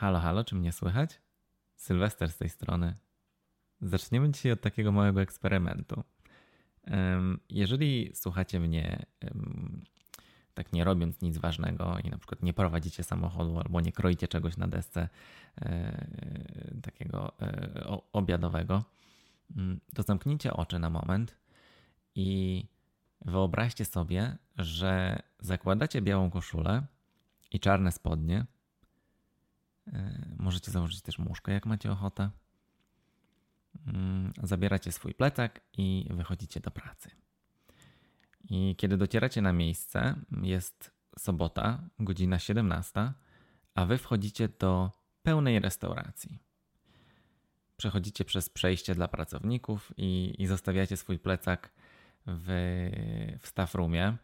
Halo, halo, czy mnie słychać? Sylwester z tej strony. Zaczniemy dzisiaj od takiego małego eksperymentu. Jeżeli słuchacie mnie tak nie robiąc nic ważnego i na przykład nie prowadzicie samochodu albo nie kroicie czegoś na desce e, takiego e, obiadowego, mm, to zamknijcie oczy na moment i wyobraźcie sobie, że zakładacie białą koszulę i czarne spodnie. E, możecie założyć też muszkę, jak macie ochotę. Mm, zabieracie swój plecak i wychodzicie do pracy. I kiedy docieracie na miejsce, jest sobota, godzina 17, a wy wchodzicie do pełnej restauracji. Przechodzicie przez przejście dla pracowników i, i zostawiacie swój plecak w, w staff roomie,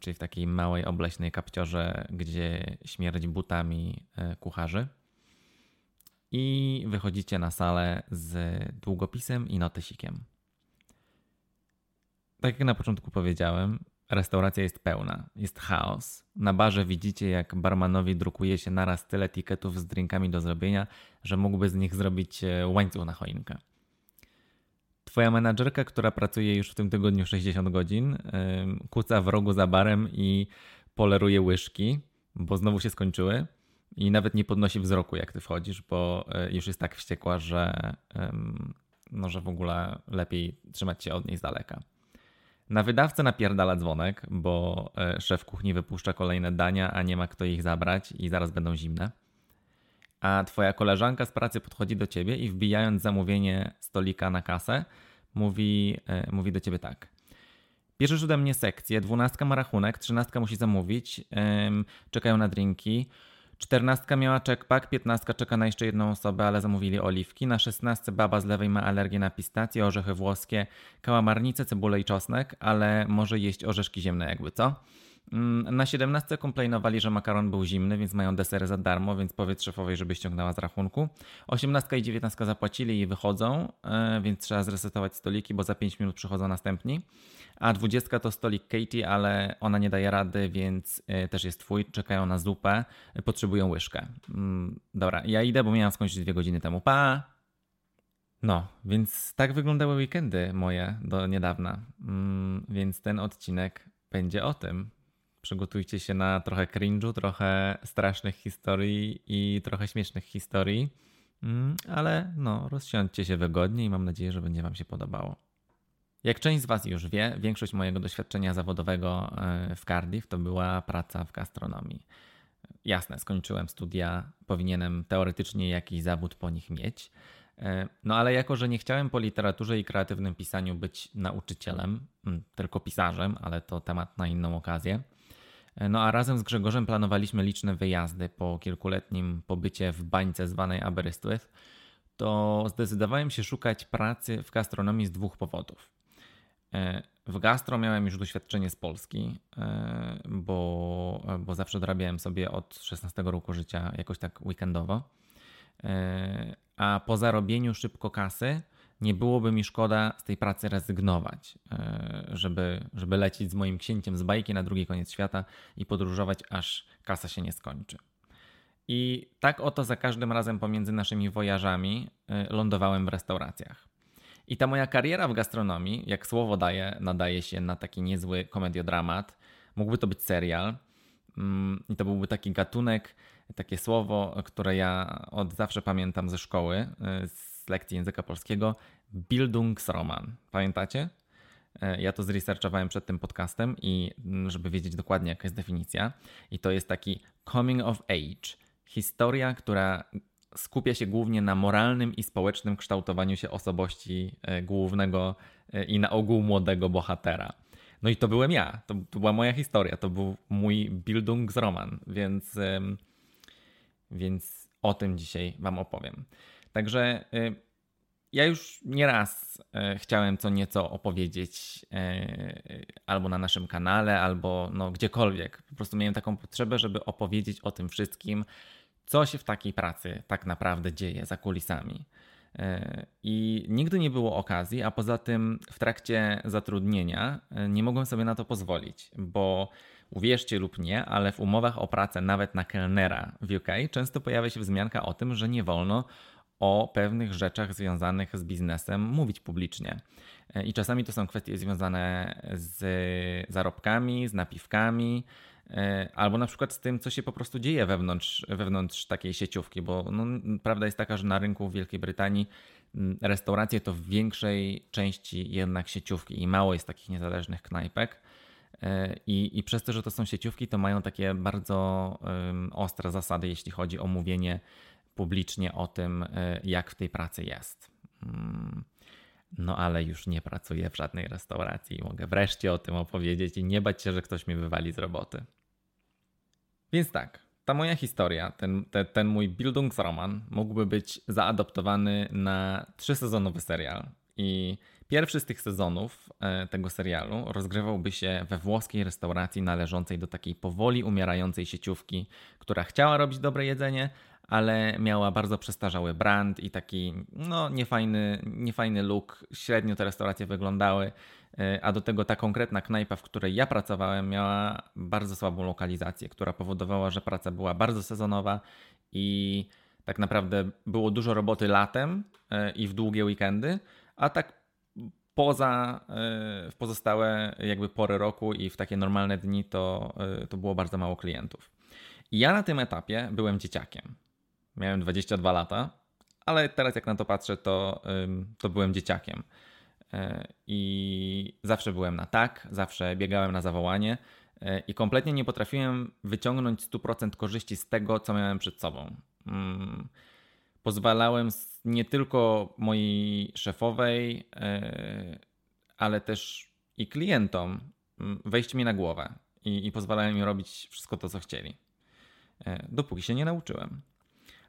czyli w takiej małej obleśnej kapciorze, gdzie śmierdzi butami e, kucharzy. I wychodzicie na salę z długopisem i notesikiem. Tak jak na początku powiedziałem, restauracja jest pełna, jest chaos. Na barze widzicie, jak barmanowi drukuje się naraz tyle etykietów z drinkami do zrobienia, że mógłby z nich zrobić e, łańcuch na choinkę. Twoja menadżerka, która pracuje już w tym tygodniu 60 godzin, kuca w rogu za barem i poleruje łyżki, bo znowu się skończyły. I nawet nie podnosi wzroku, jak ty wchodzisz, bo e, już jest tak wściekła, że, no, że w ogóle lepiej trzymać się od niej z daleka. Na wydawcę napierdala dzwonek, bo e, szef kuchni wypuszcza kolejne dania, a nie ma kto ich zabrać i zaraz będą zimne. A twoja koleżanka z pracy podchodzi do ciebie i wbijając zamówienie stolika na kasę, mówi, e, mówi do ciebie tak. Bierzesz ode mnie sekcję, dwunastka ma rachunek, trzynastka musi zamówić, czekają na drinki, Czternastka miała checkpack, piętnastka czeka na jeszcze jedną osobę, ale zamówili oliwki. Na szesnastce baba z lewej ma alergię na pistacje, orzechy włoskie, kałamarnicę, cebulę i czosnek, ale może jeść orzeszki ziemne jakby co. Mm, na 17 komplejnowali, że makaron był zimny, więc mają desery za darmo, więc powiedz szefowej, żeby ściągnęła z rachunku. 18 i 19 zapłacili i wychodzą, e, więc trzeba zresetować stoliki, bo za 5 minut przychodzą następni. A 20 to stolik Katie, ale ona nie daje rady, więc e, też jest twój. Czekają na zupę, potrzebują łyżkę. Mm, dobra, ja idę, bo miałam skończyć dwie godziny temu. Pa! No, więc tak wyglądały weekendy moje do niedawna. Mm, więc ten odcinek będzie o tym. Przygotujcie się na trochę cringe'u, trochę strasznych historii i trochę śmiesznych historii. Mm, ale no, rozsiądźcie się wygodnie i mam nadzieję, że będzie Wam się podobało. Jak część z Was już wie, większość mojego doświadczenia zawodowego e, w Cardiff to była praca w gastronomii. Jasne, skończyłem studia, powinienem teoretycznie jakiś zawód po nich mieć. E, no ale jako, że nie chciałem po literaturze i kreatywnym pisaniu być nauczycielem, tylko pisarzem, ale to temat na inną okazję, no a razem z Grzegorzem planowaliśmy liczne wyjazdy po kilkuletnim pobycie w bańce zwanej Aberystwyth, to zdecydowałem się szukać pracy w gastronomii z dwóch powodów. E, w gastro miałem już doświadczenie z Polski, e, bo, bo zawsze dorabiałem sobie od 16 roku życia jakoś tak weekendowo. A po zarobieniu szybko kasy nie byłoby mi szkoda z tej pracy rezygnować, e, żeby, żeby lecieć z moim księciem z bajki na drugi koniec świata i podróżować, aż kasa się nie skończy. I tak oto za każdym razem pomiędzy naszymi wojażami e, lądowałem w restauracjach. I ta moja kariera w gastronomii, jak słowo daje, nadaje się na taki niezły komediodramat. Mógłby to być serial. Mm, I to byłby taki gatunek, takie słowo, które ja od zawsze pamiętam ze szkoły, e, z z lekcji języka polskiego Bildungsroman. Pamiętacie? E, ja to zresearchowałem przed tym podcastem i mm, żeby wiedzieć dokładnie jaka jest definicja. I to jest taki coming of age. Historia, która skupia się głównie na moralnym i społecznym kształtowaniu się osobowości e, głównego e, i na ogół młodego bohatera. No i to byłem ja, to, to była moja historia, to był mój Bildungsroman, więc, więc o tym dzisiaj Wam opowiem. Także y, ja już nieraz y, chciałem co nieco opowiedzieć y, albo na naszym kanale, albo no gdziekolwiek. Po prostu miałem taką potrzebę, żeby opowiedzieć o tym wszystkim, co się w takiej pracy tak naprawdę dzieje za kulisami. I nigdy nie było okazji, a poza tym w trakcie zatrudnienia nie mogłem sobie na to pozwolić, bo Uwierzcie lub nie, ale w umowach o pracę nawet na kelnera w UK często pojawia się wzmianka o tym, że nie wolno o pewnych rzeczach związanych z biznesem mówić publicznie. I czasami to są kwestie związane z zarobkami, z napiwkami, e, albo na przykład z tym, co się po prostu dzieje wewnątrz, wewnątrz takiej sieciówki, bo no, prawda jest taka, że na rynku w Wielkiej Brytanii restauracje to w większej części jednak sieciówki i mało jest takich niezależnych knajpek. E, I, I przez to, że to są sieciówki, to mają takie bardzo um, ostre zasady, jeśli chodzi o mówienie publicznie o tym, e, jak w tej pracy jest. Mm. No ale już nie pracuję w żadnej restauracji i mogę wreszcie o tym opowiedzieć i nie bać się, że ktoś mnie wywali z roboty. Więc tak, ta moja historia, ten, ten, ten mój Bildungsroman mógłby być zaadoptowany na trzysezonowy serial. I pierwszy z tych sezonów e, tego serialu rozgrywałby się we włoskiej restauracji należącej do takiej powoli umierającej sieciówki, która chciała robić dobre jedzenie, ale miała bardzo przestarzały brand i taki no, niefajny, niefajny look. Średnio te restauracje wyglądały, e, a do tego ta konkretna knajpa, w której ja pracowałem, miała bardzo słabą lokalizację, która powodowała, że praca była bardzo sezonowa i tak naprawdę było dużo roboty latem e, i w długie weekendy, a tak poza e, w pozostałe jakby pory roku i w takie normalne dni to, to było bardzo mało klientów. Ja na tym etapie byłem dzieciakiem. Miałem 22 lata, ale teraz jak na to patrzę, to, to byłem dzieciakiem. E, I zawsze byłem na tak, zawsze biegałem na zawołanie e, i kompletnie nie potrafiłem wyciągnąć 100% korzyści z tego, co miałem przed sobą. Mm, pozwalałem nie tylko mojej szefowej, e, ale też i klientom mm, wejść mi na głowę i, i pozwalałem im robić wszystko to, co chcieli. Dopóki się nie nauczyłem.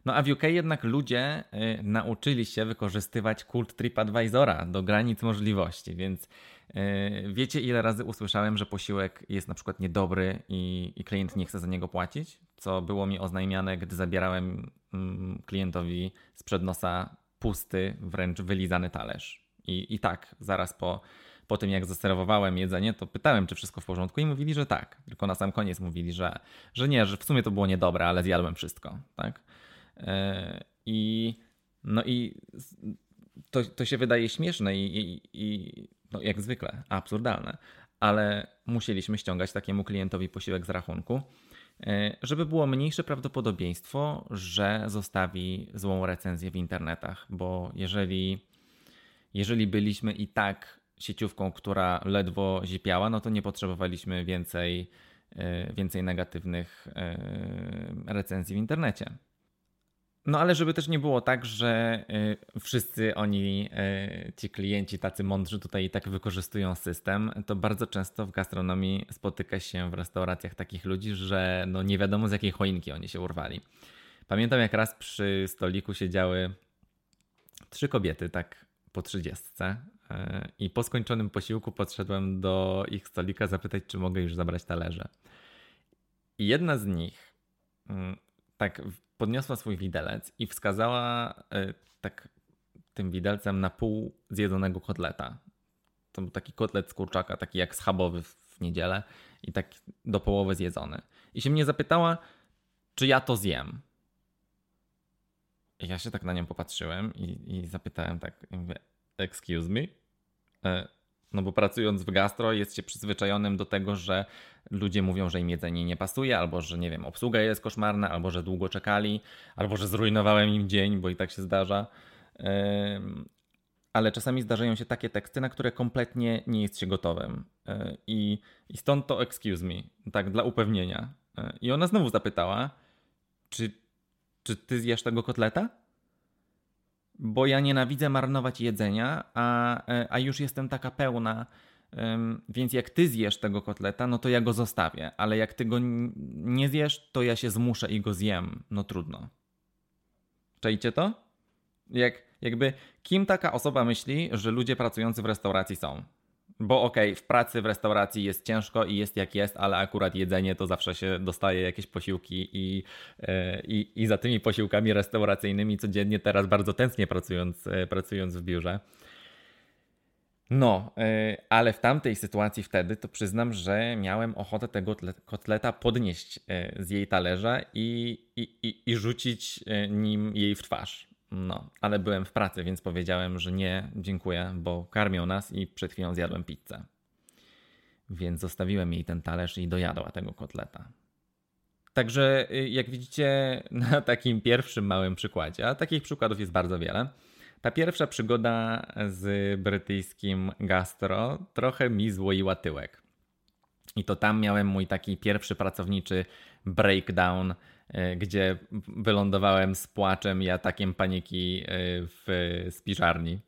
No a w UK jednak ludzie y, nauczyli się wykorzystywać kult TripAdvisora do granic możliwości, więc y, wiecie ile razy usłyszałem, że posiłek jest na przykład niedobry i, i klient nie chce za niego płacić, co było mi oznajmiane, gdy zabierałem mm, klientowi sprzed nosa pusty, wręcz wylizany talerz. I, i tak, zaraz po, po tym jak zaserwowałem jedzenie, to pytałem, czy wszystko w porządku i mówili, że tak. Tylko na sam koniec mówili, że, że nie, że w sumie to było niedobre, ale zjadłem wszystko. Tak? E, I no i to, to się wydaje śmieszne i, i, i no jak zwykle absurdalne, ale musieliśmy ściągać takiemu klientowi posiłek z rachunku, e, żeby było mniejsze prawdopodobieństwo, że zostawi złą recenzję w internetach, bo jeżeli, jeżeli byliśmy i tak sieciówką, która ledwo zipiała, no to nie potrzebowaliśmy więcej, e, więcej negatywnych recenzji w internecie. No ale żeby też nie było tak, że y, wszyscy oni, y, ci klienci tacy mądrzy tutaj i tak wykorzystują system, to bardzo często w gastronomii spotyka się w restauracjach takich ludzi, że no nie wiadomo z jakiej choinki oni się urwali. Pamiętam jak raz przy stoliku siedziały trzy kobiety, tak po trzydziestce y, i po skończonym posiłku podszedłem do ich stolika zapytać, czy mogę już zabrać talerze. I jedna z nich tak podniosła swój widelec i wskazała e, tak tym widelcem na pół zjedzonego kotleta. To był taki kotlet z kurczaka, taki jak schabowy w niedzielę i tak do połowy zjedzony. I się mnie zapytała, czy ja to zjem. I ja się tak na nią popatrzyłem i, i zapytałem tak, mówię, excuse me? E, no bo pracując w gastro jest się przyzwyczajonym do tego, że ludzie mówią, że im jedzenie nie pasuje, albo że nie wiem, obsługa jest koszmarna, albo że długo czekali, albo że zrujnowałem im dzień, bo i tak się zdarza. Ale czasami zdarzają się takie teksty, na które kompletnie nie jest się gotowym. E, I, i stąd to excuse me, tak dla upewnienia. E, I ona znowu zapytała, czy, czy ty zjesz tego kotleta? Bo ja nienawidzę marnować jedzenia, a, e, a już jestem taka pełna. Więc jak ty zjesz tego kotleta, no to ja go zostawię, ale jak ty go nie zjesz, to ja się zmuszę i go zjem. No trudno. Czajcie to? Jak, jakby kim taka osoba myśli, że ludzie pracujący w restauracji są? Bo okej, okay, w pracy w restauracji jest ciężko i jest jak jest, ale akurat jedzenie to zawsze się dostaje jakieś posiłki i, e, i, i za tymi posiłkami restauracyjnymi codziennie teraz bardzo tęsknię pracując, e, pracując w biurze. No, ale w tamtej sytuacji wtedy to przyznam, że miałem ochotę tego kotleta podnieść z jej talerza i, i, i, i rzucić nim jej w twarz. No, ale byłem w pracy, więc powiedziałem, że nie, dziękuję, bo karmią nas i przed chwilą zjadłem pizzę. Więc zostawiłem jej ten talerz i dojadła tego kotleta. Także y, jak widzicie na takim pierwszym małym przykładzie, a takich przykładów jest bardzo wiele, ta pierwsza przygoda z brytyjskim gastro trochę mi złoiła tyłek. I to tam miałem mój taki pierwszy pracowniczy breakdown, gdzie wylądowałem z płaczem i atakiem paniki y, w spiżarni.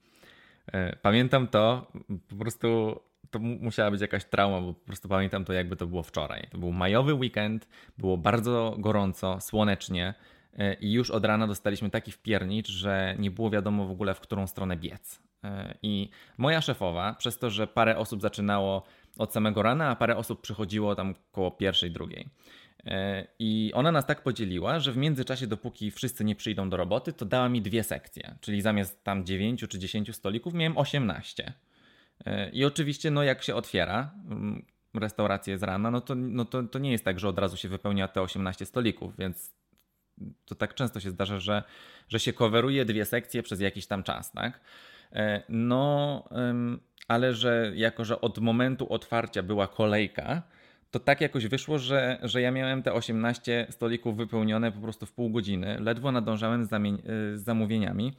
Pamiętam to, po prostu to musiała być jakaś trauma, bo po prostu pamiętam to jakby to było wczoraj. To był majowy weekend, było bardzo gorąco, słonecznie e, i już od rana dostaliśmy taki wpiernicz, że nie było wiadomo w ogóle w którą stronę biec. E, I moja szefowa, przez to, że parę osób zaczynało od samego rana, a parę osób przychodziło tam koło pierwszej, drugiej. E, I ona nas tak podzieliła, że w międzyczasie, dopóki wszyscy nie przyjdą do roboty, to dała mi dwie sekcje. Czyli zamiast tam 9 czy 10 stolików, miałem 18. I oczywiście, no jak się otwiera mm, restaurację z rana, no to, no to, to nie jest tak, że od razu się wypełnia te 18 stolików, więc to tak często się zdarza, że, że się coveruje dwie sekcje przez jakiś tam czas, tak? E, no, ale że jako, że od momentu otwarcia była kolejka, to tak jakoś wyszło, że, że ja miałem te 18 stolików wypełnione po prostu w pół godziny. Ledwo nadążałem z, z zamówieniami.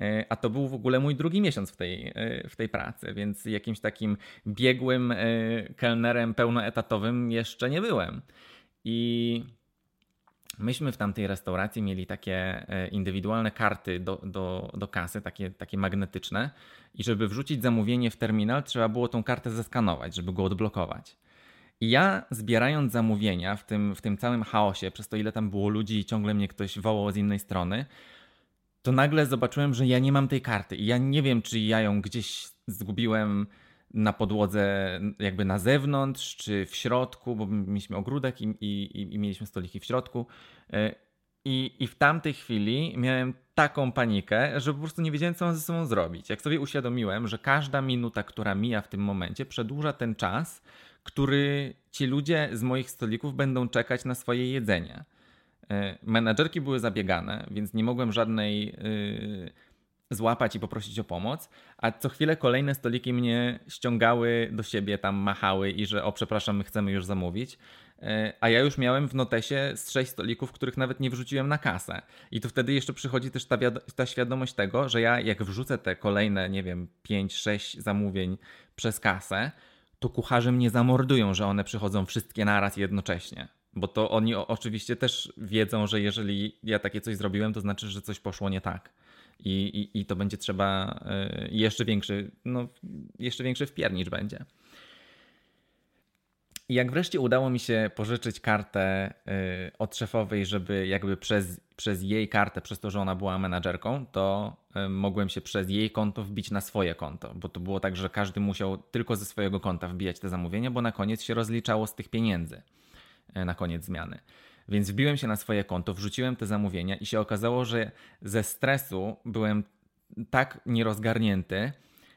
E, a to był w ogóle mój drugi miesiąc w tej, e, w tej pracy, więc jakimś takim biegłym e, kelnerem pełnoetatowym jeszcze nie byłem. I myśmy w tamtej restauracji mieli takie indywidualne karty do, do, do kasy, takie, takie magnetyczne, i żeby wrzucić zamówienie w terminal, trzeba było tą kartę zeskanować, żeby go odblokować. I ja zbierając zamówienia w tym, w tym całym chaosie, przez to ile tam było ludzi i ciągle mnie ktoś wołał z innej strony, to nagle zobaczyłem, że ja nie mam tej karty i ja nie wiem, czy ja ją gdzieś zgubiłem na podłodze jakby na zewnątrz, czy w środku, bo mieliśmy ogródek i, i, i mieliśmy stoliki w środku. E, I, I w tamtej chwili miałem taką panikę, że po prostu nie wiedziałem, co mam ze sobą zrobić. Jak sobie uświadomiłem, że każda minuta, która mija w tym momencie, przedłuża ten czas, który ci ludzie z moich stolików będą czekać na swoje jedzenie. E, menadżerki były zabiegane, więc nie mogłem żadnej yy, złapać i poprosić o pomoc, a co chwilę kolejne stoliki mnie ściągały do siebie, tam machały i że o przepraszam, my chcemy już zamówić. E, a ja już miałem w notesie z sześć stolików, których nawet nie wrzuciłem na kasę. I to wtedy jeszcze przychodzi też ta, ta świadomość tego, że ja jak wrzucę te kolejne, nie wiem, pięć, sześć zamówień przez kasę, to kucharze mnie zamordują, że one przychodzą wszystkie naraz jednocześnie. Bo to oni oczywiście też wiedzą, że jeżeli ja takie coś zrobiłem, to znaczy, że coś poszło nie tak. I, i, i to będzie trzeba e, jeszcze większy, no, jeszcze większy wpiernicz będzie. I jak wreszcie udało mi się pożyczyć kartę e, od szefowej, żeby jakby przez, przez jej kartę, przez to, że ona była menadżerką, to mogłem się przez jej konto wbić na swoje konto, bo to było tak, że każdy musiał tylko ze swojego konta wbijać te zamówienia, bo na koniec się rozliczało z tych pieniędzy. E, na koniec zmiany. Więc wbiłem się na swoje konto, wrzuciłem te zamówienia i się okazało, że ze stresu byłem tak nierozgarnięty,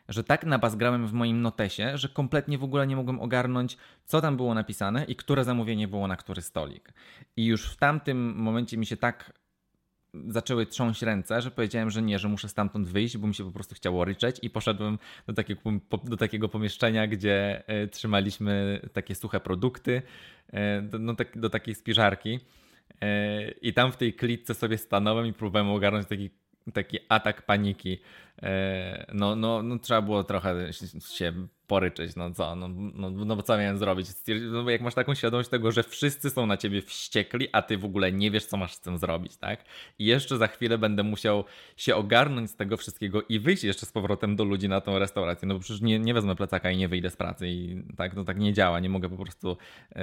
że tak nabazgrałem w moim notesie, że kompletnie w ogóle nie mogłem ogarnąć, co tam było napisane i które zamówienie było na który stolik. I już w tamtym momencie mi się tak zaczęły trząść ręce, że powiedziałem, że nie, że muszę stamtąd wyjść, bo mi się po prostu chciało ryczeć i poszedłem do takiego, do takiego pomieszczenia, gdzie e, trzymaliśmy takie suche produkty, e, do, no, tak, do takiej spiżarki e, i tam w tej klitce sobie stanąłem i próbowałem ogarnąć taki, taki atak paniki. No, no, no trzeba było trochę się poryczeć, no co, no, no, no bo co miałem zrobić? No bo jak masz taką świadomość tego, że wszyscy są na ciebie wściekli, a ty w ogóle nie wiesz, co masz z tym zrobić, tak? I jeszcze za chwilę będę musiał się ogarnąć z tego wszystkiego i wyjść jeszcze z powrotem do ludzi na tą restaurację, no bo przecież nie, nie wezmę plecaka i nie wyjdę z pracy i tak, to tak nie działa, nie mogę po prostu yy,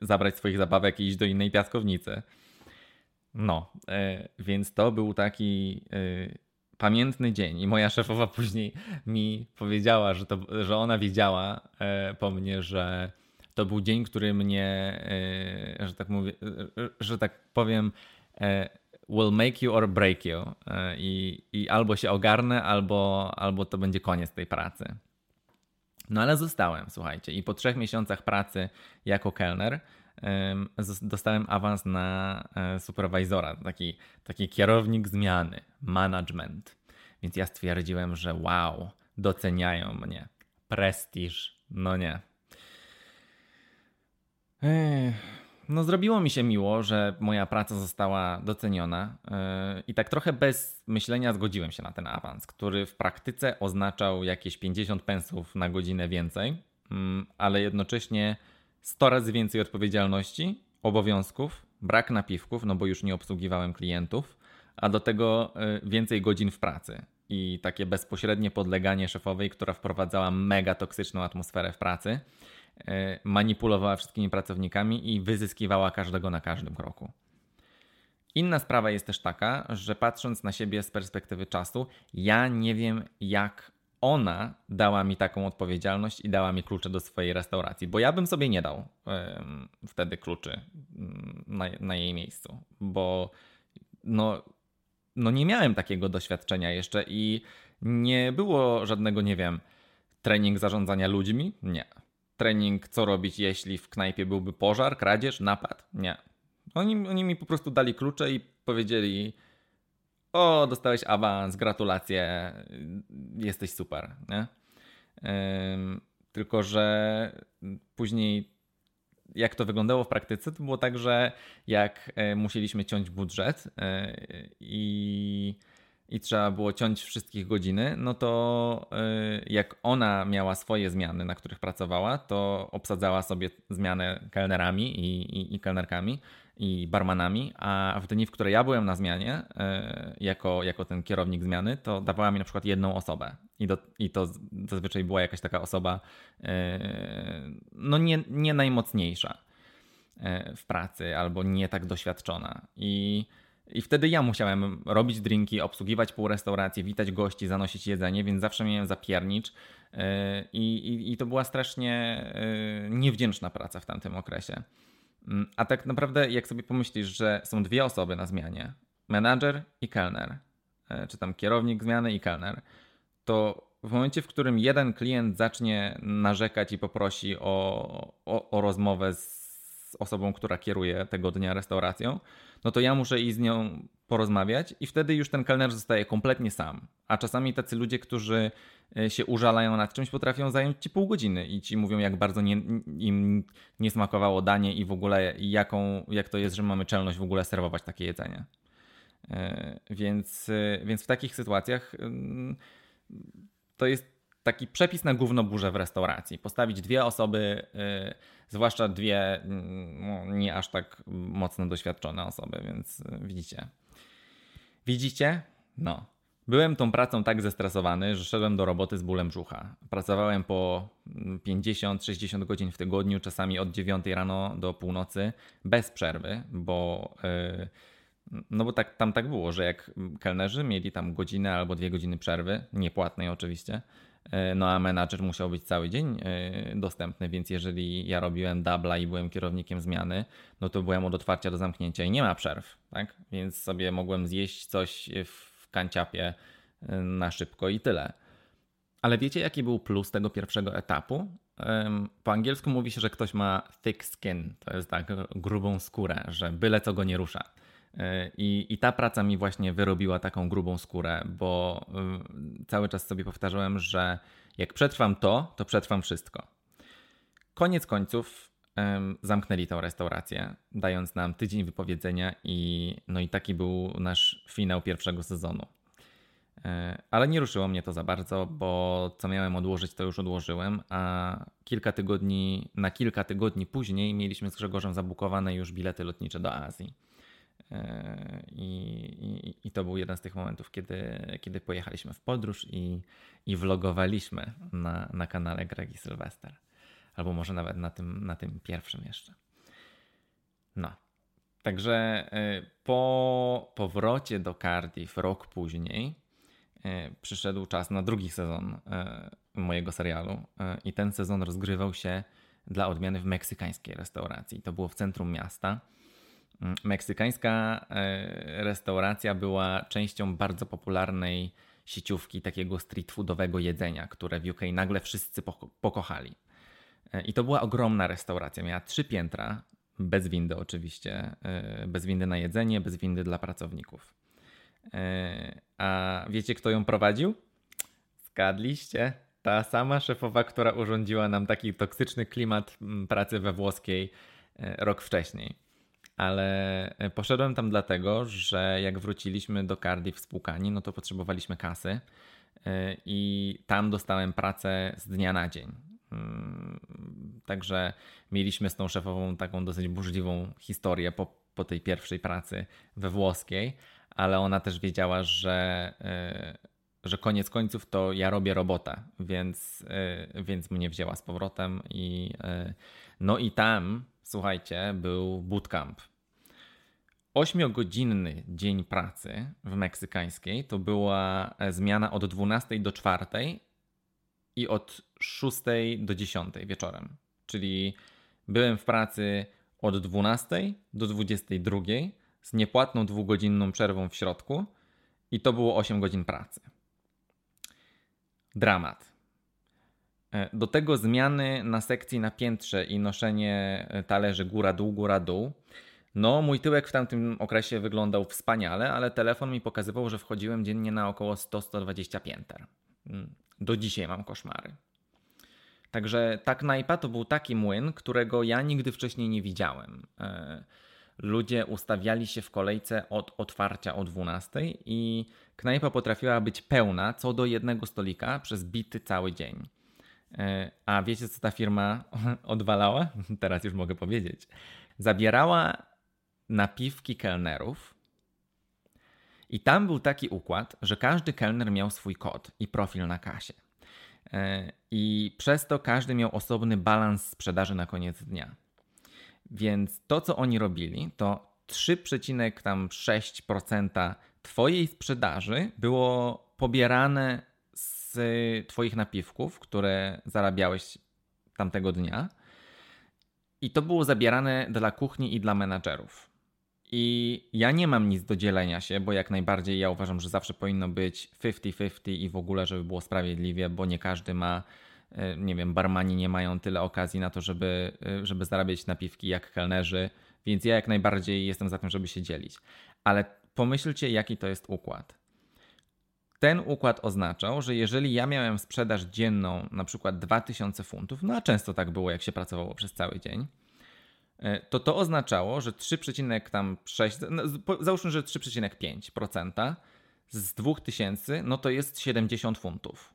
zabrać swoich zabawek i iść do innej piaskownicy. No, yy, więc to był taki... Yy, pamiętny dzień i moja szefowa później mi powiedziała, że, to, że ona wiedziała e, po mnie, że to był dzień, który mnie, e, że tak mówię, e, że tak powiem, will make you or break you. I, i albo się ogarnę, albo, albo to będzie koniec tej pracy. No ale zostałem, słuchajcie, i po trzech miesiącach pracy jako kelner dostałem awans na e, superwizora, taki, taki kierownik zmiany, management. Więc ja stwierdziłem, że wow, doceniają mnie. Prestiż, no nie. No, zrobiło mi się miło, że moja praca została doceniona e, i tak trochę bez myślenia zgodziłem się na ten awans, który w praktyce oznaczał jakieś 50 pensów na godzinę więcej, mm, ale jednocześnie 100 razy więcej odpowiedzialności, obowiązków, brak napiwków, no bo już nie obsługiwałem klientów, a do tego e, więcej godzin w pracy i takie bezpośrednie podleganie szefowej, która wprowadzała mega toksyczną atmosferę w pracy, e, manipulowała wszystkimi pracownikami i wyzyskiwała każdego na każdym kroku. Inna sprawa jest też taka, że patrząc na siebie z perspektywy czasu, ja nie wiem, jak ona dała mi taką odpowiedzialność i dała mi klucze do swojej restauracji, bo ja bym sobie nie dał wtedy kluczy mm, na, na jej miejscu, bo no, no nie miałem takiego doświadczenia jeszcze i nie było żadnego, nie wiem, trening zarządzania ludźmi? Nie. Trening, co robić, jeśli w knajpie byłby pożar, kradzież, napad? Nie. Oni, oni mi po prostu dali klucze i powiedzieli: O, dostałeś awans, gratulacje, jesteś super. Nie? tylko, że później jak to wyglądało w praktyce, to było tak, że jak e, musieliśmy ciąć budżet e, i, i trzeba było ciąć wszystkich godziny, no to e, jak ona miała swoje zmiany, na których pracowała, to obsadzała sobie zmianę kelnerami i, i, i kelnerkami i barmanami, a w dni, w które ja byłem na zmianie, jako, jako ten kierownik zmiany, to dawała mi na przykład jedną osobę. I, do, I to zazwyczaj była jakaś taka osoba, e, no nie, nie najmocniejsza e, w pracy albo nie tak doświadczona. I, I wtedy ja musiałem robić drinki, obsługiwać pół restauracji, witać gości, zanosić jedzenie, więc zawsze miałem zapiernicz. E, I, i, I to była strasznie niewdzięczna praca w tamtym okresie. Mm, a tak naprawdę, jak sobie pomyślisz, że są dwie osoby na zmianie, menadżer i kelner, czy tam kierownik zmiany i kelner, to w momencie, w którym jeden klient zacznie narzekać i poprosi o, o, o rozmowę z osobą, która kieruje tego dnia restauracją, no to ja muszę iść z nią porozmawiać i wtedy już ten kelner zostaje kompletnie sam. A czasami tacy ludzie, którzy e, się użalają nad czymś, potrafią zająć ci pół godziny i ci mówią, jak bardzo nie, im nie smakowało danie i w ogóle jaką, jak to jest, że mamy czelność w ogóle serwować takie jedzenie. E, więc, e, więc w takich sytuacjach mm, to jest taki przepis na gówno burzę w restauracji. Postawić dwie osoby, zwłaszcza dwie yy, nie aż tak mocno doświadczone osoby, więc widzicie. Widzicie? No. Byłem tą pracą tak zestresowany, że szedłem do roboty z bólem brzucha. Pracowałem po 50-60 mm, godzin w tygodniu, czasami od 9 rano do północy, bez przerwy, bo y, no bo tak, tam tak było, że jak kelnerzy mieli tam godzinę albo dwie godziny przerwy, niepłatnej oczywiście, e, no a menadżer musiał być cały dzień e, dostępny, więc jeżeli ja robiłem dubla i byłem kierownikiem zmiany, no to byłem od otwarcia do zamknięcia i nie ma przerw, tak? Więc sobie mogłem zjeść coś w kanciapie e, na szybko i tyle. Ale wiecie, jaki był plus tego pierwszego etapu? Po angielsku mówi się, że ktoś ma thick skin, to jest tak grubą skórę, że byle co go nie rusza. I, I ta praca mi właśnie wyrobiła taką grubą skórę, bo y, cały czas sobie powtarzałem, że jak przetrwam to, to przetrwam wszystko. Koniec końców zamknęli tę restaurację, dając nam tydzień wypowiedzenia, i, no i taki był nasz finał pierwszego sezonu. E, ale nie ruszyło mnie to za bardzo, bo co miałem odłożyć, to już odłożyłem, a kilka tygodni, na kilka tygodni później mieliśmy z Grzegorzem zabukowane już bilety lotnicze do Azji. E, I, i, I, to był jeden z tych momentów, kiedy, kiedy pojechaliśmy w podróż i, i vlogowaliśmy na, na kanale Gregi Sylwester. Albo może nawet na tym, na tym pierwszym jeszcze. No. Także e, po powrocie do Cardiff rok później e, przyszedł czas na drugi sezon mojego serialu. I ten sezon rozgrywał się dla odmiany w meksykańskiej restauracji. To było w centrum miasta Meksykańska e, restauracja była częścią bardzo popularnej sieciówki takiego street foodowego jedzenia, które w UK nagle wszyscy pokochali. E, I to była ogromna restauracja. Miała trzy piętra, bez windy oczywiście, e, bez windy na jedzenie, bez windy dla pracowników. E, a wiecie, kto ją prowadził? Zgadliście? Ta sama szefowa, która urządziła nam taki toksyczny klimat pracy we włoskiej rok wcześniej. Ale poszedłem tam dlatego, że jak wróciliśmy do Cardiff spłukani, no to potrzebowaliśmy kasy i tam dostałem pracę z dnia na dzień. Mm, także mieliśmy z tą szefową taką dosyć burzliwą historię po, po tej pierwszej pracy we włoskiej, ale ona też wiedziała, że, e, że koniec końców to ja robię robotę, więc, e, więc mnie wzięła z powrotem i e, no i tam, słuchajcie, był bootcamp. Ośmiogodzinny dzień pracy w meksykańskiej to była zmiana od 12 do 4 i od 6 do 10 wieczorem. Czyli byłem w pracy od 12 do 22 z niepłatną dwugodzinną przerwą w środku i to było 8 godzin pracy. Dramat. E, do tego zmiany na sekcji na piętrze i noszenie e, talerzy góra-dół, góra-dół. No, mój tyłek w tamtym okresie wyglądał wspaniale, ale telefon mi pokazywał, że wchodziłem dziennie na około 100-120 pięter. Do dzisiaj mam koszmary. Także ta knajpa to był taki młyn, którego ja nigdy wcześniej nie widziałem. E, ludzie ustawiali się w kolejce od otwarcia o 12 i knajpa potrafiła być pełna co do jednego stolika przez bity cały dzień. E, a wiecie, co ta firma odwalała? Teraz już mogę powiedzieć. Zabierała napiwki kelnerów. I tam był taki układ, że każdy kelner miał swój kod i profil na kasie. E, I przez to każdy miał osobny balans sprzedaży na koniec dnia. Więc to, co oni robili, to 3,6% Twojej sprzedaży było pobierane z Twoich napiwków, które zarabiałeś tamtego dnia. I to było zabierane dla kuchni i dla menadżerów. I ja nie mam nic do dzielenia się, bo jak najbardziej ja uważam, że zawsze powinno być 50-50 i w ogóle, żeby było sprawiedliwie, bo nie każdy ma, e, nie wiem, barmani nie mają tyle okazji na to, żeby, e, żeby zarabiać napiwki jak kelnerzy, więc ja jak najbardziej jestem za tym, żeby się dzielić. Ale pomyślcie, jaki to jest układ. Ten układ oznaczał, że jeżeli ja miałem sprzedaż dzienną na przykład 2000 funtów, no a często tak było, jak się pracowało przez cały dzień, to to oznaczało, że 3,6, no, załóżmy, że 3,5% z 2000, no to jest 70 funtów.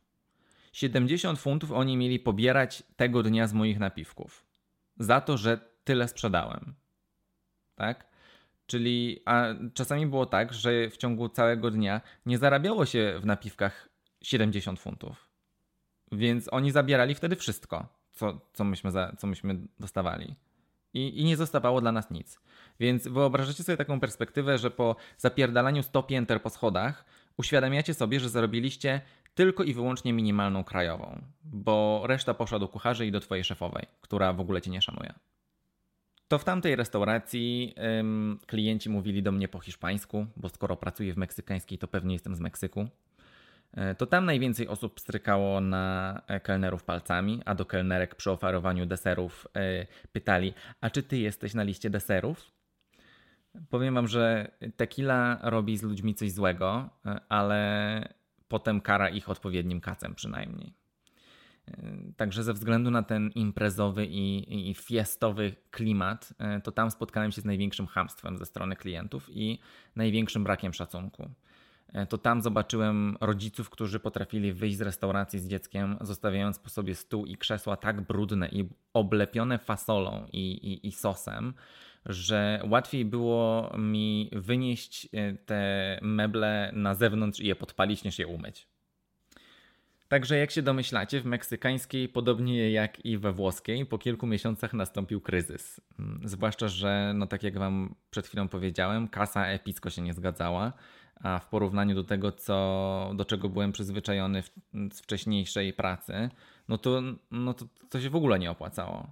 70 funtów oni mieli pobierać tego dnia z moich napiwków. Za to, że tyle sprzedałem. Tak? Czyli, a czasami było tak, że w ciągu całego dnia nie zarabiało się w napiwkach 70 funtów. Więc oni zabierali wtedy wszystko, co, co, myśmy, za, co myśmy dostawali i, i nie zostawało dla nas nic. Więc wyobrażacie sobie taką perspektywę, że po zapierdalaniu 100 pięter po schodach uświadamiacie sobie, że zarobiliście tylko i wyłącznie minimalną krajową, bo reszta poszła do kucharzy i do twojej szefowej, która w ogóle cię nie szanuje. To w tamtej restauracji ym, klienci mówili do mnie po hiszpańsku, bo skoro pracuję w meksykańskiej, to pewnie jestem z Meksyku. E, to tam najwięcej osób strykało na e, kelnerów palcami, a do kelnerek przy oferowaniu deserów e, pytali: A czy ty jesteś na liście deserów? Powiem wam, że tequila robi z ludźmi coś złego, ale potem kara ich odpowiednim kacem przynajmniej. Także ze względu na ten imprezowy i, i fiestowy klimat, to tam spotkałem się z największym hamstwem ze strony klientów i największym brakiem szacunku. E, to tam zobaczyłem rodziców, którzy potrafili wyjść z restauracji z dzieckiem, zostawiając po sobie stół i krzesła tak brudne i oblepione fasolą i, i, i sosem, że łatwiej było mi wynieść e, te meble na zewnątrz i je podpalić, niż je umyć. Także jak się domyślacie, w meksykańskiej, podobnie jak i we włoskiej, po kilku miesiącach nastąpił kryzys. Mm, zwłaszcza, że, no tak jak wam przed chwilą powiedziałem, kasa epicko się nie zgadzała a w porównaniu do tego, co, do czego byłem przyzwyczajony w, z wcześniejszej pracy, no to, no to to się w ogóle nie opłacało.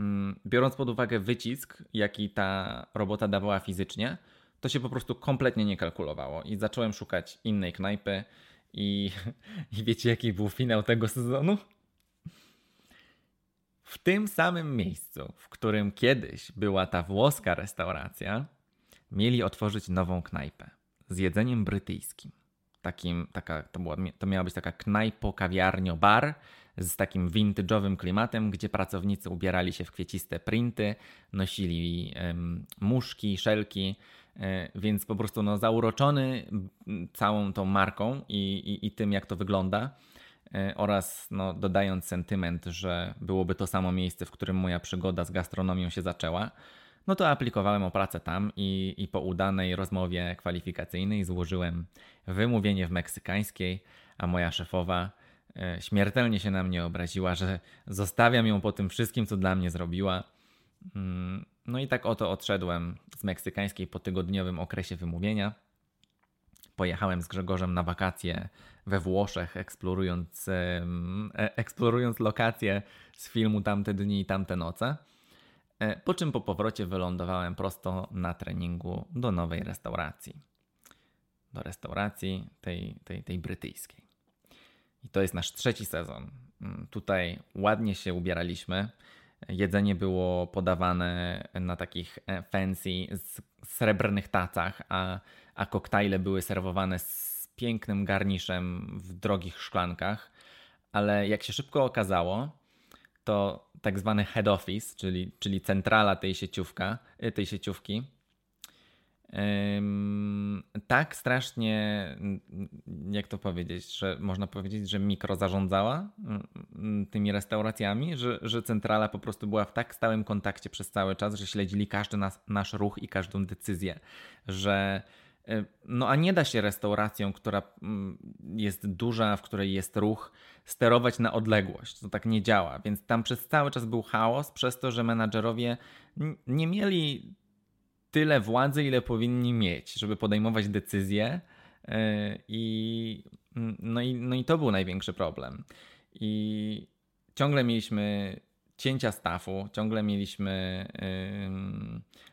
Mm, biorąc pod uwagę wycisk, jaki ta robota dawała fizycznie, to się po prostu kompletnie nie kalkulowało i zacząłem szukać innej knajpy I, I wiecie, jaki był finał tego sezonu? W tym samym miejscu, w którym kiedyś była ta włoska restauracja, mieli otworzyć nową knajpę z jedzeniem brytyjskim. Takim, taka, to, była, to miała być taka knajpo, kawiarnio, bar z takim vintage'owym klimatem, gdzie pracownicy ubierali się w kwieciste printy, nosili muszki, szelki, e, więc po prostu no, zauroczony całą tą marką i, i, i tym, jak to wygląda e, oraz no, dodając sentyment, że byłoby to samo miejsce, w którym moja przygoda z gastronomią się zaczęła, no to aplikowałem o pracę tam i, i po udanej rozmowie kwalifikacyjnej złożyłem wymówienie w meksykańskiej, a moja szefowa e, śmiertelnie się na mnie obraziła, że zostawiam ją po tym wszystkim, co dla mnie zrobiła. Mm, no i tak oto odszedłem z meksykańskiej po tygodniowym okresie wymówienia. Pojechałem z Grzegorzem na wakacje we Włoszech, eksplorując, e, eksplorując lokacje z filmu Tamte dni i tamte noce. E, po czym po powrocie wylądowałem prosto na treningu do nowej restauracji. Do restauracji tej, tej, tej brytyjskiej. I to jest nasz trzeci sezon. Mm, tutaj ładnie się ubieraliśmy. Jedzenie było podawane na takich e, fancy, srebrnych tacach, a, a koktajle były serwowane z pięknym garniszem w drogich szklankach. Ale jak się szybko okazało, to tak zwany head office, czyli, czyli centrala tej, sieciówka, y, tej sieciówki, tak strasznie, jak to powiedzieć, że można powiedzieć, że mikro zarządzała tymi restauracjami, że, że centrala po prostu była w tak stałym kontakcie przez cały czas, że śledzili każdy nas, nasz ruch i każdą decyzję, że y, no a nie da się restauracją, która jest duża, w której jest ruch, sterować na odległość. To tak nie działa, więc tam przez cały czas był chaos, przez to, że menadżerowie nie mieli tyle władzy, ile powinni mieć, żeby podejmować decyzje. E, I no, i no i to był największy problem. I ciągle mieliśmy cięcia stafu, ciągle mieliśmy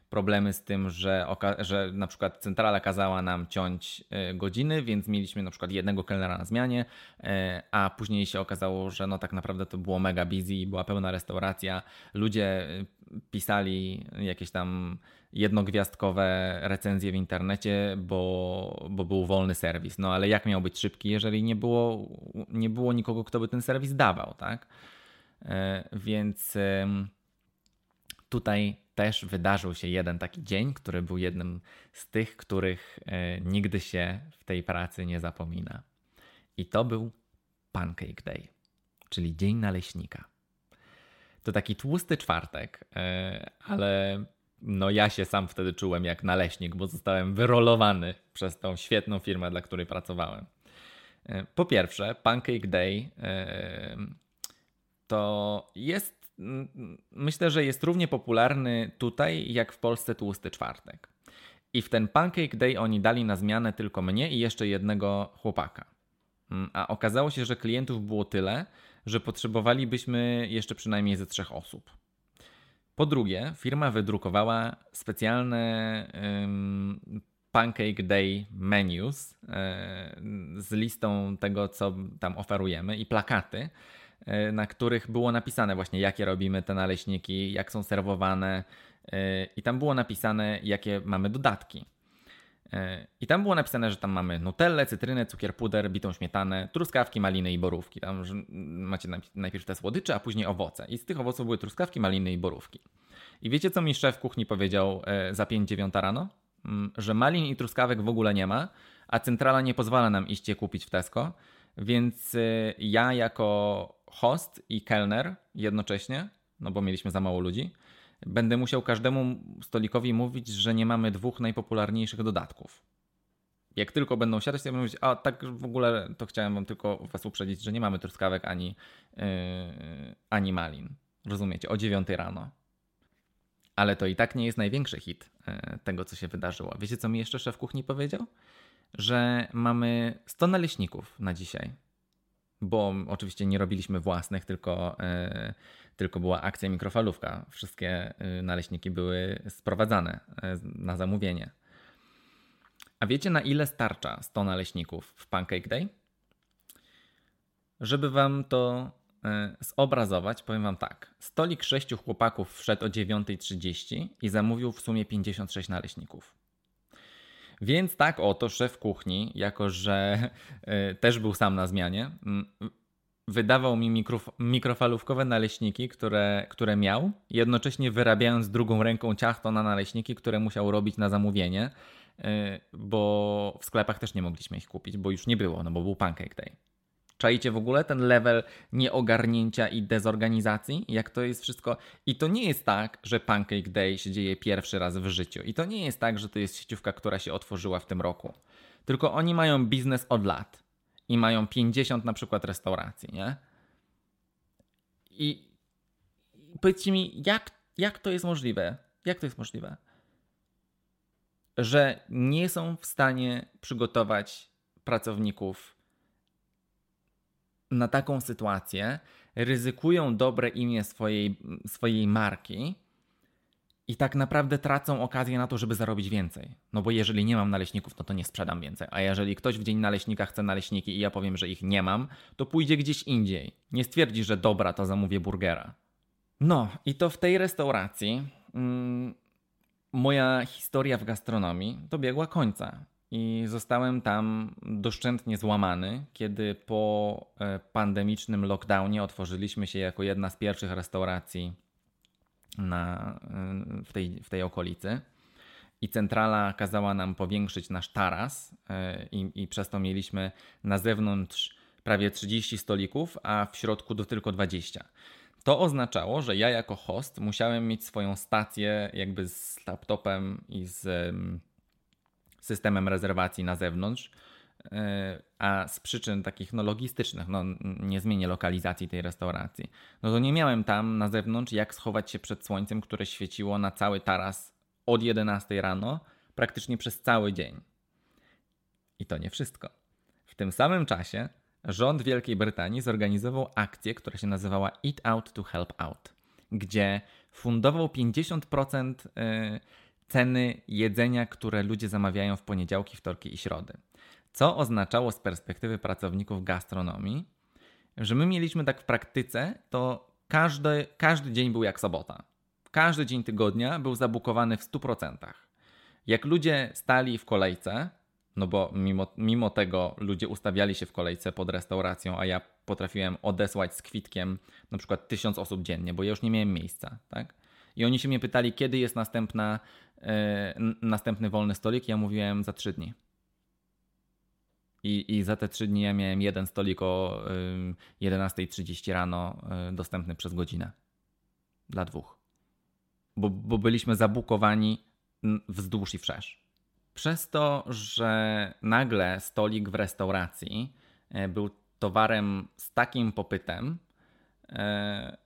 problemy z tym, że, że na przykład centrala kazała nam ciąć e, godziny, więc mieliśmy na przykład jednego kelnera na zmianie, e, a później się okazało, że no tak naprawdę to było mega busy, była pełna restauracja, ludzie e, pisali jakieś tam jednogwiazdkowe recenzje w internecie, bo, bo był wolny serwis. No ale jak miał być szybki, jeżeli nie było, nie było nikogo, kto by ten serwis dawał, tak? Więc tutaj też wydarzył się jeden taki dzień, który był jednym z tych, których e, nigdy się w tej pracy nie zapomina. I to był Pancake Day, czyli Dzień Naleśnika. To taki tłusty czwartek, e, ale no ja się sam wtedy czułem jak naleśnik, bo zostałem wyrolowany przez tą świetną firmę, dla której pracowałem. E, po pierwsze, Pancake Day to jest myślę, że jest równie popularny tutaj, jak w Polsce tłusty czwartek. I w ten Pancake Day oni dali na zmianę tylko mnie i jeszcze jednego chłopaka. Mm, a okazało się, że klientów było tyle, że potrzebowalibyśmy jeszcze przynajmniej ze trzech osób. Po drugie, firma wydrukowała specjalne um, Pancake Day menus um, z listą tego, co tam oferujemy i plakaty, na których było napisane właśnie, jakie robimy te naleśniki, jak są serwowane, e, i tam było napisane, jakie mamy dodatki. E, I tam było napisane, że tam mamy nutellę, cytrynę, cukier, puder, bitą śmietanę, truskawki, maliny i borówki. Tam macie najpierw te słodycze, a później owoce. I z tych owoców były truskawki, maliny i borówki. I wiecie, co mi szef kuchni powiedział za 5-9 rano? Mm, że malin i truskawek w ogóle nie ma, a centrala nie pozwala nam iść je kupić w Tesco, więc ja jako host i kelner jednocześnie, no bo mieliśmy za mało ludzi, będę musiał każdemu stolikowi mówić, że nie mamy dwóch najpopularniejszych dodatków. Jak tylko będą siadać, to ja będę mówić, a tak w ogóle to chciałem wam tylko was uprzedzić, że nie mamy truskawek ani, yy, ani malin. Rozumiecie? O 9 rano. Ale to i tak nie jest największy hit yy, tego, co się wydarzyło. Wiecie, co mi jeszcze szef kuchni powiedział? Że mamy 100 naleśników na dzisiaj bo oczywiście nie robiliśmy własnych, tylko, yy, tylko była akcja mikrofalówka. Wszystkie yy, naleśniki były sprowadzane yy, na zamówienie. A wiecie na ile starcza 100 naleśników w Pancake Day? Żeby wam to e, zobrazować, powiem wam tak. Stolik sześciu chłopaków wszedł o 9.30 i zamówił w sumie 56 naleśników. Więc tak oto szef kuchni, jako że e, też był sam na zmianie, wydawał mi mikrof mikrofalówkowe naleśniki, które, które miał, jednocześnie wyrabiając drugą ręką ciasto na naleśniki, które musiał robić na zamówienie, e, bo w sklepach też nie mogliśmy ich kupić, bo już nie było, no bo był Pancake Day. Czajcie w ogóle ten level nieogarnięcia i dezorganizacji? Jak to jest wszystko? I to nie jest tak, że Pancake Day się dzieje pierwszy raz w życiu. I to nie jest tak, że to jest sieciówka, która się otworzyła w tym roku. Tylko oni mają biznes od lat i mają 50 na przykład restauracji, nie? I powiedzcie mi, jak, jak to jest możliwe? Jak to jest możliwe? Że nie są w stanie przygotować pracowników na taką sytuację, ryzykują dobre imię swojej, swojej marki i tak naprawdę tracą okazję na to, żeby zarobić więcej. No bo jeżeli nie mam naleśników, no to nie sprzedam więcej. A jeżeli ktoś w dzień naleśnika chce naleśniki i ja powiem, że ich nie mam, to pójdzie gdzieś indziej. Nie stwierdzi, że dobra, to zamówię burgera. No i to w tej restauracji mm, moja historia w gastronomii dobiegła końca. I zostałem tam doszczętnie złamany, kiedy po e, pandemicznym lockdownie otworzyliśmy się jako jedna z pierwszych restauracji na, y, w, tej, w tej okolicy. I centrala kazała nam powiększyć nasz taras, y, i, i przez to mieliśmy na zewnątrz prawie 30 stolików, a w środku do tylko 20. To oznaczało, że ja jako host musiałem mieć swoją stację jakby z laptopem i z systemem rezerwacji na zewnątrz, E, a z przyczyn takich no, logistycznych, no, nie zmienię lokalizacji tej restauracji, no to nie miałem tam na zewnątrz jak schować się przed słońcem, które świeciło na cały taras od 11 rano, praktycznie przez cały dzień. I to nie wszystko. W tym samym czasie rząd Wielkiej Brytanii zorganizował akcję, która się nazywała Eat Out to Help Out, gdzie fundował 50% e, ceny jedzenia, które ludzie zamawiają w poniedziałki, wtorki i środy. Co oznaczało z perspektywy pracowników gastronomii, że my mieliśmy tak w praktyce, to każdy, każdy dzień był jak sobota. Każdy dzień tygodnia był zabukowany w 100%. Jak ludzie stali w kolejce, no bo mimo, mimo tego ludzie ustawiali się w kolejce pod restauracją, a ja potrafiłem odesłać z kwitkiem na przykład tysiąc osób dziennie, bo ja już nie miałem miejsca, tak? I oni się mnie pytali, kiedy jest następna, yy, następny wolny stolik. Ja mówiłem za trzy dni. I, I za te trzy dni ja miałem jeden stolik o 11.30 rano y, dostępny przez godzinę. Dla dwóch. Bo, bo byliśmy zabukowani wzdłuż i wszerz. Przez to, że nagle stolik w restauracji e, był towarem z takim popytem, e,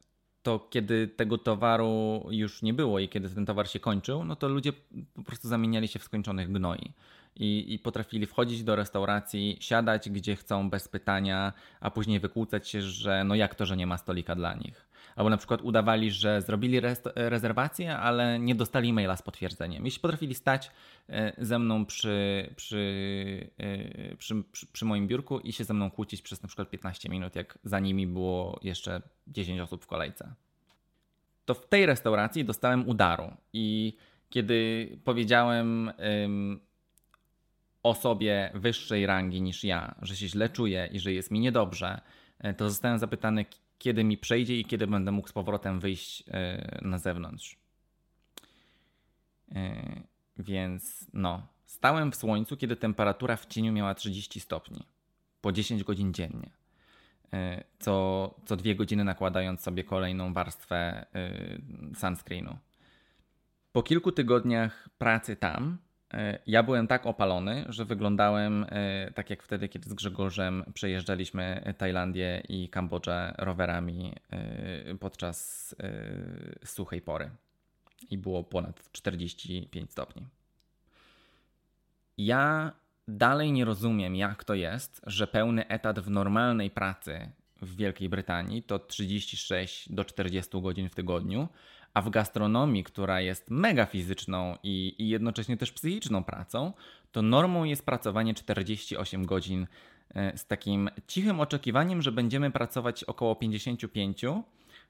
to kiedy tego towaru już nie było i kiedy ten towar się kończył, no to ludzie po prostu zamieniali się w skończonych gnoi i, i potrafili wchodzić do restauracji, siadać gdzie chcą bez pytania, a później wykłócać się, że no jak to, że nie ma stolika dla nich. Albo na przykład udawali, że zrobili rezerwację, ale nie dostali maila z potwierdzeniem. Jeśli potrafili stać e, ze mną przy, e, przy, przy, przy, moim biurku i się ze mną kłócić przez na przykład 15 minut, jak za nimi było jeszcze 10 osób w kolejce. To w tej restauracji dostałem udaru i kiedy powiedziałem osobie wyższej rangi niż ja, że się źle czuję i że jest mi niedobrze, e, to zostałem zapytany, kiedy mi przejdzie i kiedy będę mógł z powrotem wyjść e, na zewnątrz. E, więc no, stałem w słońcu, kiedy temperatura w cieniu miała 30 stopni po 10 godzin dziennie. Co, co dwie godziny nakładając sobie kolejną warstwę sunscreenu. Po kilku tygodniach pracy tam, E, ja byłem tak opalony, że wyglądałem e, tak jak wtedy, kiedy z Grzegorzem przejeżdżaliśmy Tajlandię i Kambodżę rowerami e, podczas suchej pory. I było ponad 45 stopni. Ja dalej nie rozumiem, jak to jest, że pełny etat w normalnej pracy w Wielkiej Brytanii to 36 do 40 godzin w tygodniu, a w gastronomii, która jest mega fizyczną i, i jednocześnie też psychiczną pracą, to normą jest pracowanie 48 godzin e, z takim cichym oczekiwaniem, że będziemy pracować około 55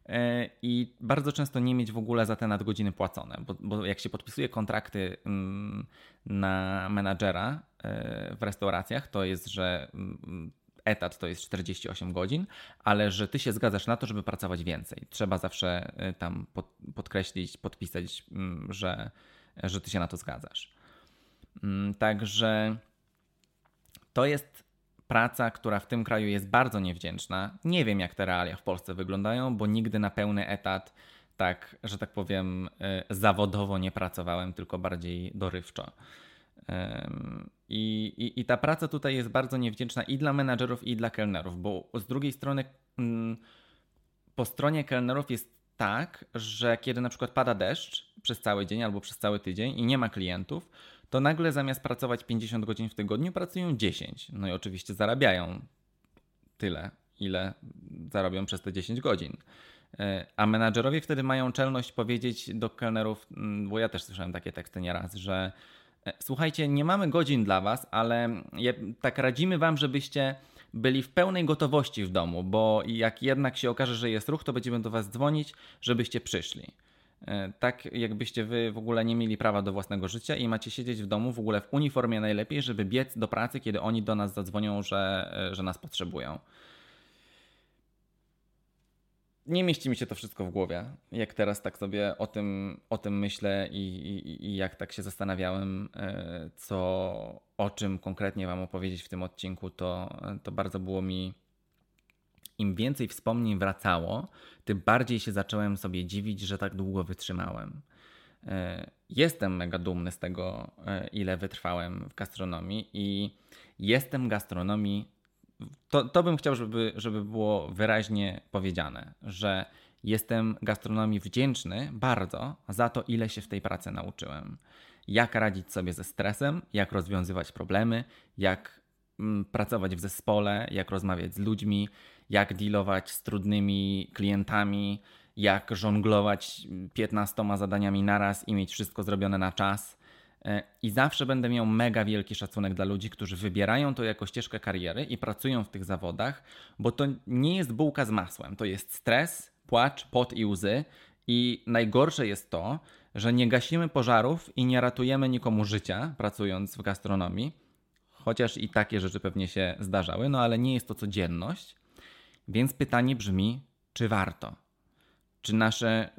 e, i bardzo często nie mieć w ogóle za te nadgodziny płacone, bo, bo jak się podpisuje kontrakty mm, na menadżera e, w restauracjach, to jest, że mm, etat to jest 48 godzin, ale że ty się zgadzasz na to, żeby pracować więcej. Trzeba zawsze tam podkreślić, podpisać, mm, że, że ty się na to zgadzasz. Także to jest praca, która w tym kraju jest bardzo niewdzięczna. Nie wiem, jak te realia w Polsce wyglądają, bo nigdy na pełny etat, tak, że tak powiem, e, zawodowo nie pracowałem, tylko bardziej dorywczo. I, i, I ta praca tutaj jest bardzo niewdzięczna i dla menadżerów, i dla kelnerów, bo z drugiej strony mm, po stronie kelnerów jest tak, że kiedy na przykład pada deszcz przez cały dzień albo przez cały tydzień i nie ma klientów, to nagle zamiast pracować 50 godzin w tygodniu, pracują 10. No i oczywiście zarabiają tyle, ile zarobią przez te 10 godzin. E, a menadżerowie wtedy mają czelność powiedzieć do kelnerów, mm, bo ja też słyszałem takie teksty nieraz, że słuchajcie, nie mamy godzin dla was, ale tak radzimy wam, żebyście byli w pełnej gotowości w domu, bo jak jednak się okaże, że jest ruch, to będziemy do was dzwonić, żebyście przyszli. E, tak jakbyście wy w ogóle nie mieli prawa do własnego życia i macie siedzieć w domu w ogóle w uniformie najlepiej, żeby biec do pracy, kiedy oni do nas zadzwonią, że, e, że nas potrzebują. Nie mieści mi się to wszystko w głowie. Jak teraz tak sobie o tym, o tym myślę i, i, i jak tak się zastanawiałem, e, co, o czym konkretnie Wam opowiedzieć w tym odcinku, to, to bardzo było mi im więcej wspomnień wracało, tym bardziej się zacząłem sobie dziwić, że tak długo wytrzymałem. E, jestem mega dumny z tego, e, ile wytrwałem w gastronomii i jestem gastronomii. To, to bym chciał, żeby, żeby było wyraźnie powiedziane, że jestem gastronomii wdzięczny bardzo za to, ile się w tej pracy nauczyłem. Jak radzić sobie ze stresem, jak rozwiązywać problemy, jak mm, pracować w zespole, jak rozmawiać z ludźmi, jak dealować z trudnymi klientami, jak żonglować 15 zadaniami naraz i mieć wszystko zrobione na czas. E, I zawsze będę miał mega wielki szacunek dla ludzi, którzy wybierają to jako ścieżkę kariery i pracują w tych zawodach, bo to nie jest bułka z masłem. To jest stres, płacz, pot i łzy. I najgorsze jest to, że nie gasimy pożarów i nie ratujemy nikomu życia, pracując w gastronomii, chociaż i takie rzeczy pewnie się zdarzały, no ale nie jest to codzienność. Więc pytanie brzmi, czy warto? Czy nasze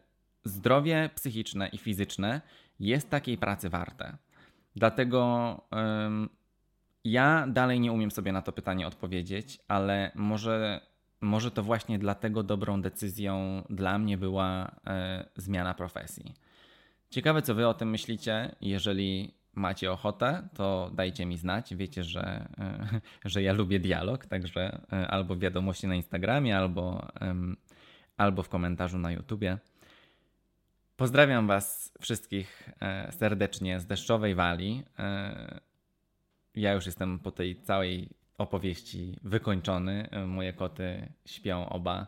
zdrowie psychiczne i fizyczne jest takiej pracy warte? Dlatego um, ja dalej nie umiem sobie na to pytanie odpowiedzieć, ale może, może to właśnie dlatego dobrą decyzją dla mnie była e, zmiana profesji. Ciekawe, co wy o tym myślicie. Jeżeli macie ochotę, to dajcie mi znać. Wiecie, że, że ja lubię dialog, także e, albo wiadomości na Instagramie, albo, albo w komentarzu na YouTubie. Pozdrawiam Was wszystkich e, serdecznie z deszczowej wali. E, ja już jestem po tej całej opowieści wykończony. Moje koty śpią oba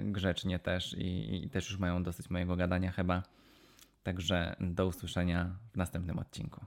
grzecznie też i, i też już mają dosyć mojego gadania chyba. Także do usłyszenia w następnym odcinku.